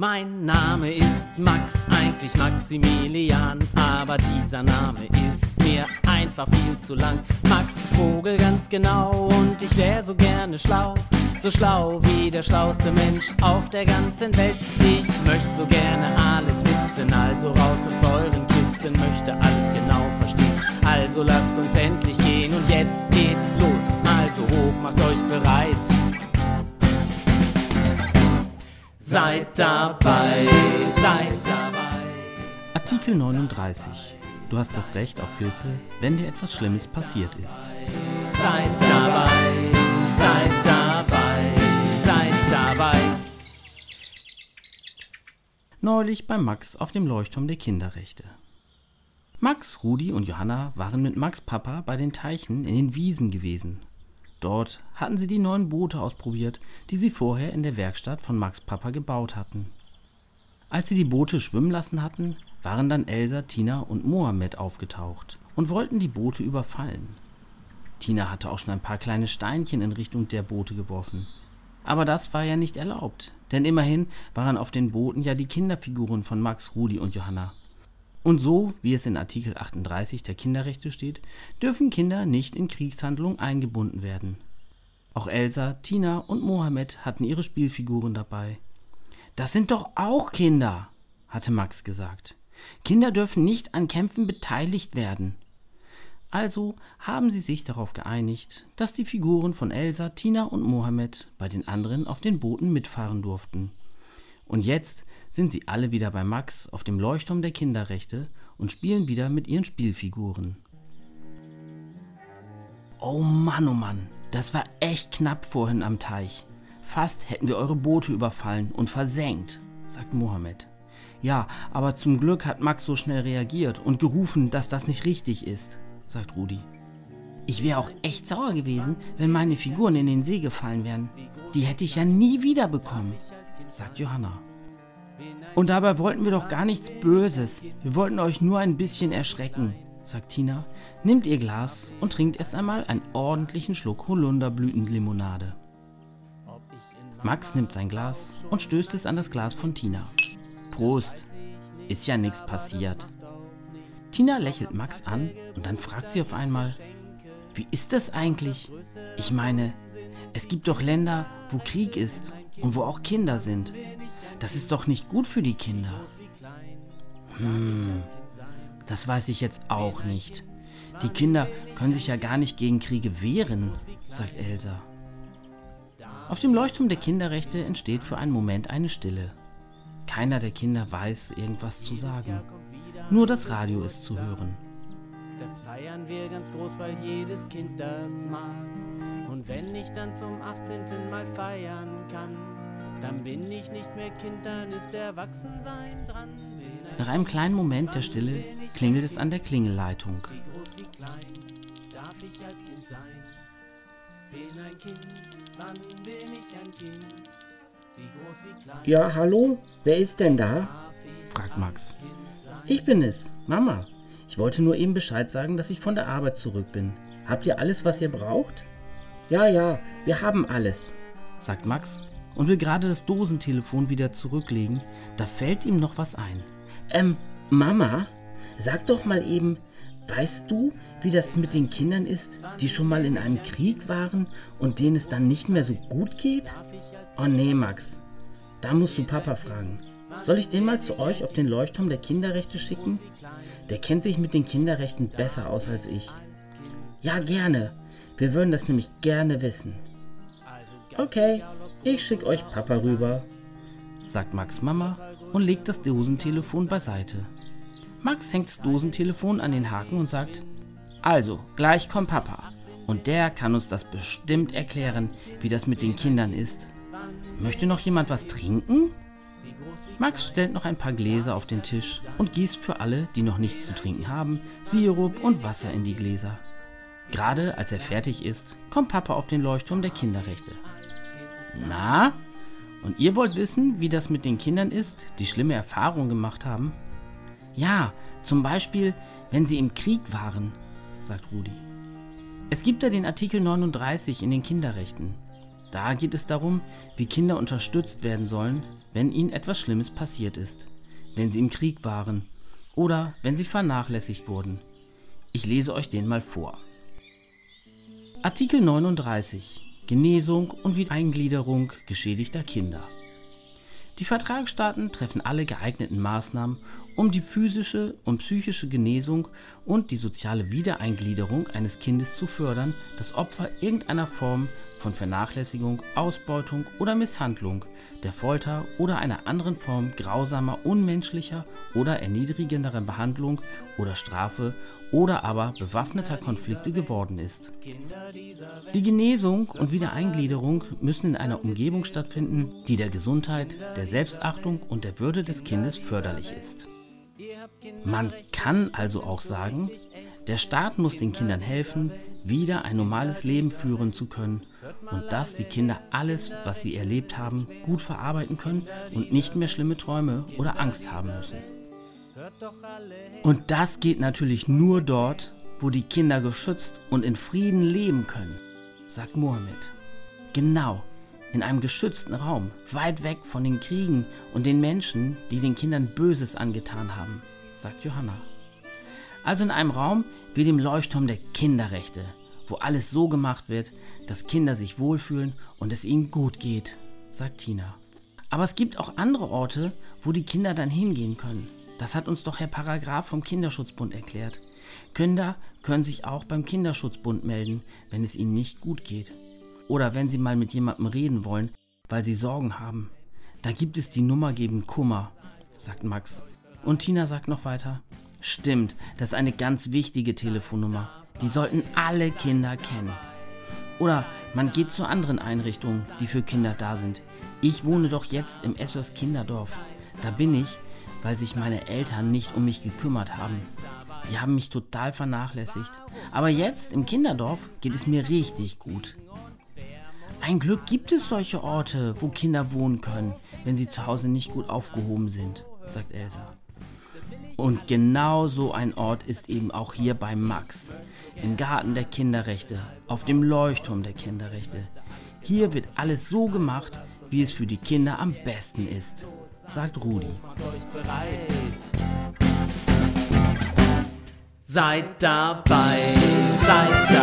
Mein Name ist Max, eigentlich Maximilian, aber dieser Name ist mir einfach viel zu lang. Max Vogel ganz genau und ich wär so gerne schlau, so schlau wie der schlauste Mensch auf der ganzen Welt. Ich möchte so gerne alles wissen, also raus aus euren Kissen, möchte alles genau verstehen. Also lasst uns endlich gehen und jetzt geht's los. Also hoch, macht euch bereit. Seid dabei, seid dabei. Artikel 39. Du hast das Recht auf Hilfe, wenn dir etwas Schlimmes passiert ist. Seid dabei, seid dabei, seid dabei. Neulich bei Max auf dem Leuchtturm der Kinderrechte. Max, Rudi und Johanna waren mit Max Papa bei den Teichen in den Wiesen gewesen. Dort hatten sie die neuen Boote ausprobiert, die sie vorher in der Werkstatt von Max Papa gebaut hatten. Als sie die Boote schwimmen lassen hatten, waren dann Elsa, Tina und Mohammed aufgetaucht und wollten die Boote überfallen. Tina hatte auch schon ein paar kleine Steinchen in Richtung der Boote geworfen. Aber das war ja nicht erlaubt, denn immerhin waren auf den Booten ja die Kinderfiguren von Max, Rudi und Johanna. Und so, wie es in Artikel 38 der Kinderrechte steht, dürfen Kinder nicht in Kriegshandlungen eingebunden werden. Auch Elsa, Tina und Mohammed hatten ihre Spielfiguren dabei. Das sind doch auch Kinder, hatte Max gesagt. Kinder dürfen nicht an Kämpfen beteiligt werden. Also haben sie sich darauf geeinigt, dass die Figuren von Elsa, Tina und Mohammed bei den anderen auf den Booten mitfahren durften. Und jetzt sind sie alle wieder bei Max auf dem Leuchtturm der Kinderrechte und spielen wieder mit ihren Spielfiguren. Oh Mann, oh Mann, das war echt knapp vorhin am Teich. Fast hätten wir eure Boote überfallen und versenkt, sagt Mohammed. Ja, aber zum Glück hat Max so schnell reagiert und gerufen, dass das nicht richtig ist, sagt Rudi. Ich wäre auch echt sauer gewesen, wenn meine Figuren in den See gefallen wären. Die hätte ich ja nie wieder bekommen, sagt Johanna. Und dabei wollten wir doch gar nichts Böses. Wir wollten euch nur ein bisschen erschrecken, sagt Tina, nimmt ihr Glas und trinkt erst einmal einen ordentlichen Schluck Holunderblütenlimonade. Max nimmt sein Glas und stößt es an das Glas von Tina. Prost, ist ja nichts passiert. Tina lächelt Max an und dann fragt sie auf einmal, wie ist das eigentlich? Ich meine, es gibt doch Länder, wo Krieg ist und wo auch Kinder sind. Das ist doch nicht gut für die Kinder. Hm, das weiß ich jetzt auch nicht. Die Kinder können sich ja gar nicht gegen Kriege wehren, sagt Elsa. Auf dem Leuchtturm der Kinderrechte entsteht für einen Moment eine Stille. Keiner der Kinder weiß, irgendwas zu sagen. Nur das Radio ist zu hören. Das feiern wir ganz groß, weil jedes Kind das mag. Und wenn ich dann zum 18. Mal feiern kann, dann bin ich nicht mehr Kind, dann ist Erwachsensein dran. Nach einem kleinen Moment der Stille klingelt es an der Klingelleitung. Wie groß, wie klein darf ich als Kind sein? Bin ein Kind, wann bin ich ein Kind? Wie groß, wie klein Ja, hallo? Wer ist denn da? fragt Max. Ich bin es, Mama. Ich wollte nur eben Bescheid sagen, dass ich von der Arbeit zurück bin. Habt ihr alles, was ihr braucht? Ja, ja, wir haben alles. sagt Max und will gerade das Dosentelefon wieder zurücklegen, da fällt ihm noch was ein. Ähm, Mama, sag doch mal eben, weißt du, wie das mit den Kindern ist, die schon mal in einem Krieg waren und denen es dann nicht mehr so gut geht? Oh nee, Max, da musst du Papa fragen. Soll ich den mal zu euch auf den Leuchtturm der Kinderrechte schicken? Der kennt sich mit den Kinderrechten besser aus als ich. Ja, gerne. Wir würden das nämlich gerne wissen. Okay, ich schick euch Papa rüber. sagt Max Mama und legt das Dosentelefon beiseite. Max hängt das Dosentelefon an den Haken und sagt, also, gleich kommt Papa. Und der kann uns das bestimmt erklären, wie das mit den Kindern ist. Möchte noch jemand was trinken? Max stellt noch ein paar Gläser auf den Tisch und gießt für alle, die noch nichts zu trinken haben, Sirup und Wasser in die Gläser. Gerade als er fertig ist, kommt Papa auf den Leuchtturm der Kinderrechte. Na? Und ihr wollt wissen, wie das mit den Kindern ist, die schlimme Erfahrungen gemacht haben? Ja, zum Beispiel, wenn sie im Krieg waren, sagt Rudi. Es gibt da den Artikel 39 in den Kinderrechten. Da geht es darum, wie Kinder unterstützt werden sollen, wenn ihnen etwas Schlimmes passiert ist, wenn sie im Krieg waren oder wenn sie vernachlässigt wurden. Ich lese euch den mal vor. Artikel 39 Genesung und Wiedereingliederung geschädigter Kinder. Die Vertragsstaaten treffen alle geeigneten Maßnahmen, um die physische und psychische Genesung und die soziale Wiedereingliederung eines Kindes zu fördern, das Opfer irgendeiner Form von Vernachlässigung, Ausbeutung oder Misshandlung, der Folter oder einer anderen Form grausamer, unmenschlicher oder erniedrigenderer Behandlung oder Strafe oder aber bewaffneter Konflikte geworden ist. Die Genesung und Wiedereingliederung müssen in einer Umgebung stattfinden, die der Gesundheit, der Selbstachtung und der Würde des Kindes förderlich ist. Man kann also auch sagen, der Staat muss den Kindern helfen, wieder ein normales Leben führen zu können und dass die Kinder alles, was sie erlebt haben, gut verarbeiten können und nicht mehr schlimme Träume oder Angst haben müssen. Und das geht natürlich nur dort, wo die Kinder geschützt und in Frieden leben können, sagt Mohammed. Genau, in einem geschützten Raum, weit weg von den Kriegen und den Menschen, die den Kindern Böses angetan haben, sagt Johanna. Also in einem Raum wie dem Leuchtturm der Kinderrechte, wo alles so gemacht wird, dass Kinder sich wohlfühlen und es ihnen gut geht, sagt Tina. Aber es gibt auch andere Orte, wo die Kinder dann hingehen können. Das hat uns doch Herr Paragraph vom Kinderschutzbund erklärt. Kinder können sich auch beim Kinderschutzbund melden, wenn es ihnen nicht gut geht. Oder wenn sie mal mit jemandem reden wollen, weil sie Sorgen haben. Da gibt es die Nummer gegen Kummer, sagt Max. Und Tina sagt noch weiter. Stimmt, das ist eine ganz wichtige Telefonnummer. Die sollten alle Kinder kennen. Oder man geht zu anderen Einrichtungen, die für Kinder da sind. Ich wohne doch jetzt im SOS Kinderdorf. Da bin ich, weil sich meine Eltern nicht um mich gekümmert haben. Die haben mich total vernachlässigt. Aber jetzt im Kinderdorf geht es mir richtig gut. Ein Glück gibt es solche Orte, wo Kinder wohnen können, wenn sie zu Hause nicht gut aufgehoben sind, sagt Elsa. Und genau so ein Ort ist eben auch hier bei Max, im Garten der Kinderrechte, auf dem Leuchtturm der Kinderrechte. Hier wird alles so gemacht, wie es für die Kinder am besten ist sagt Rudi. Seid dabei, seid dabei,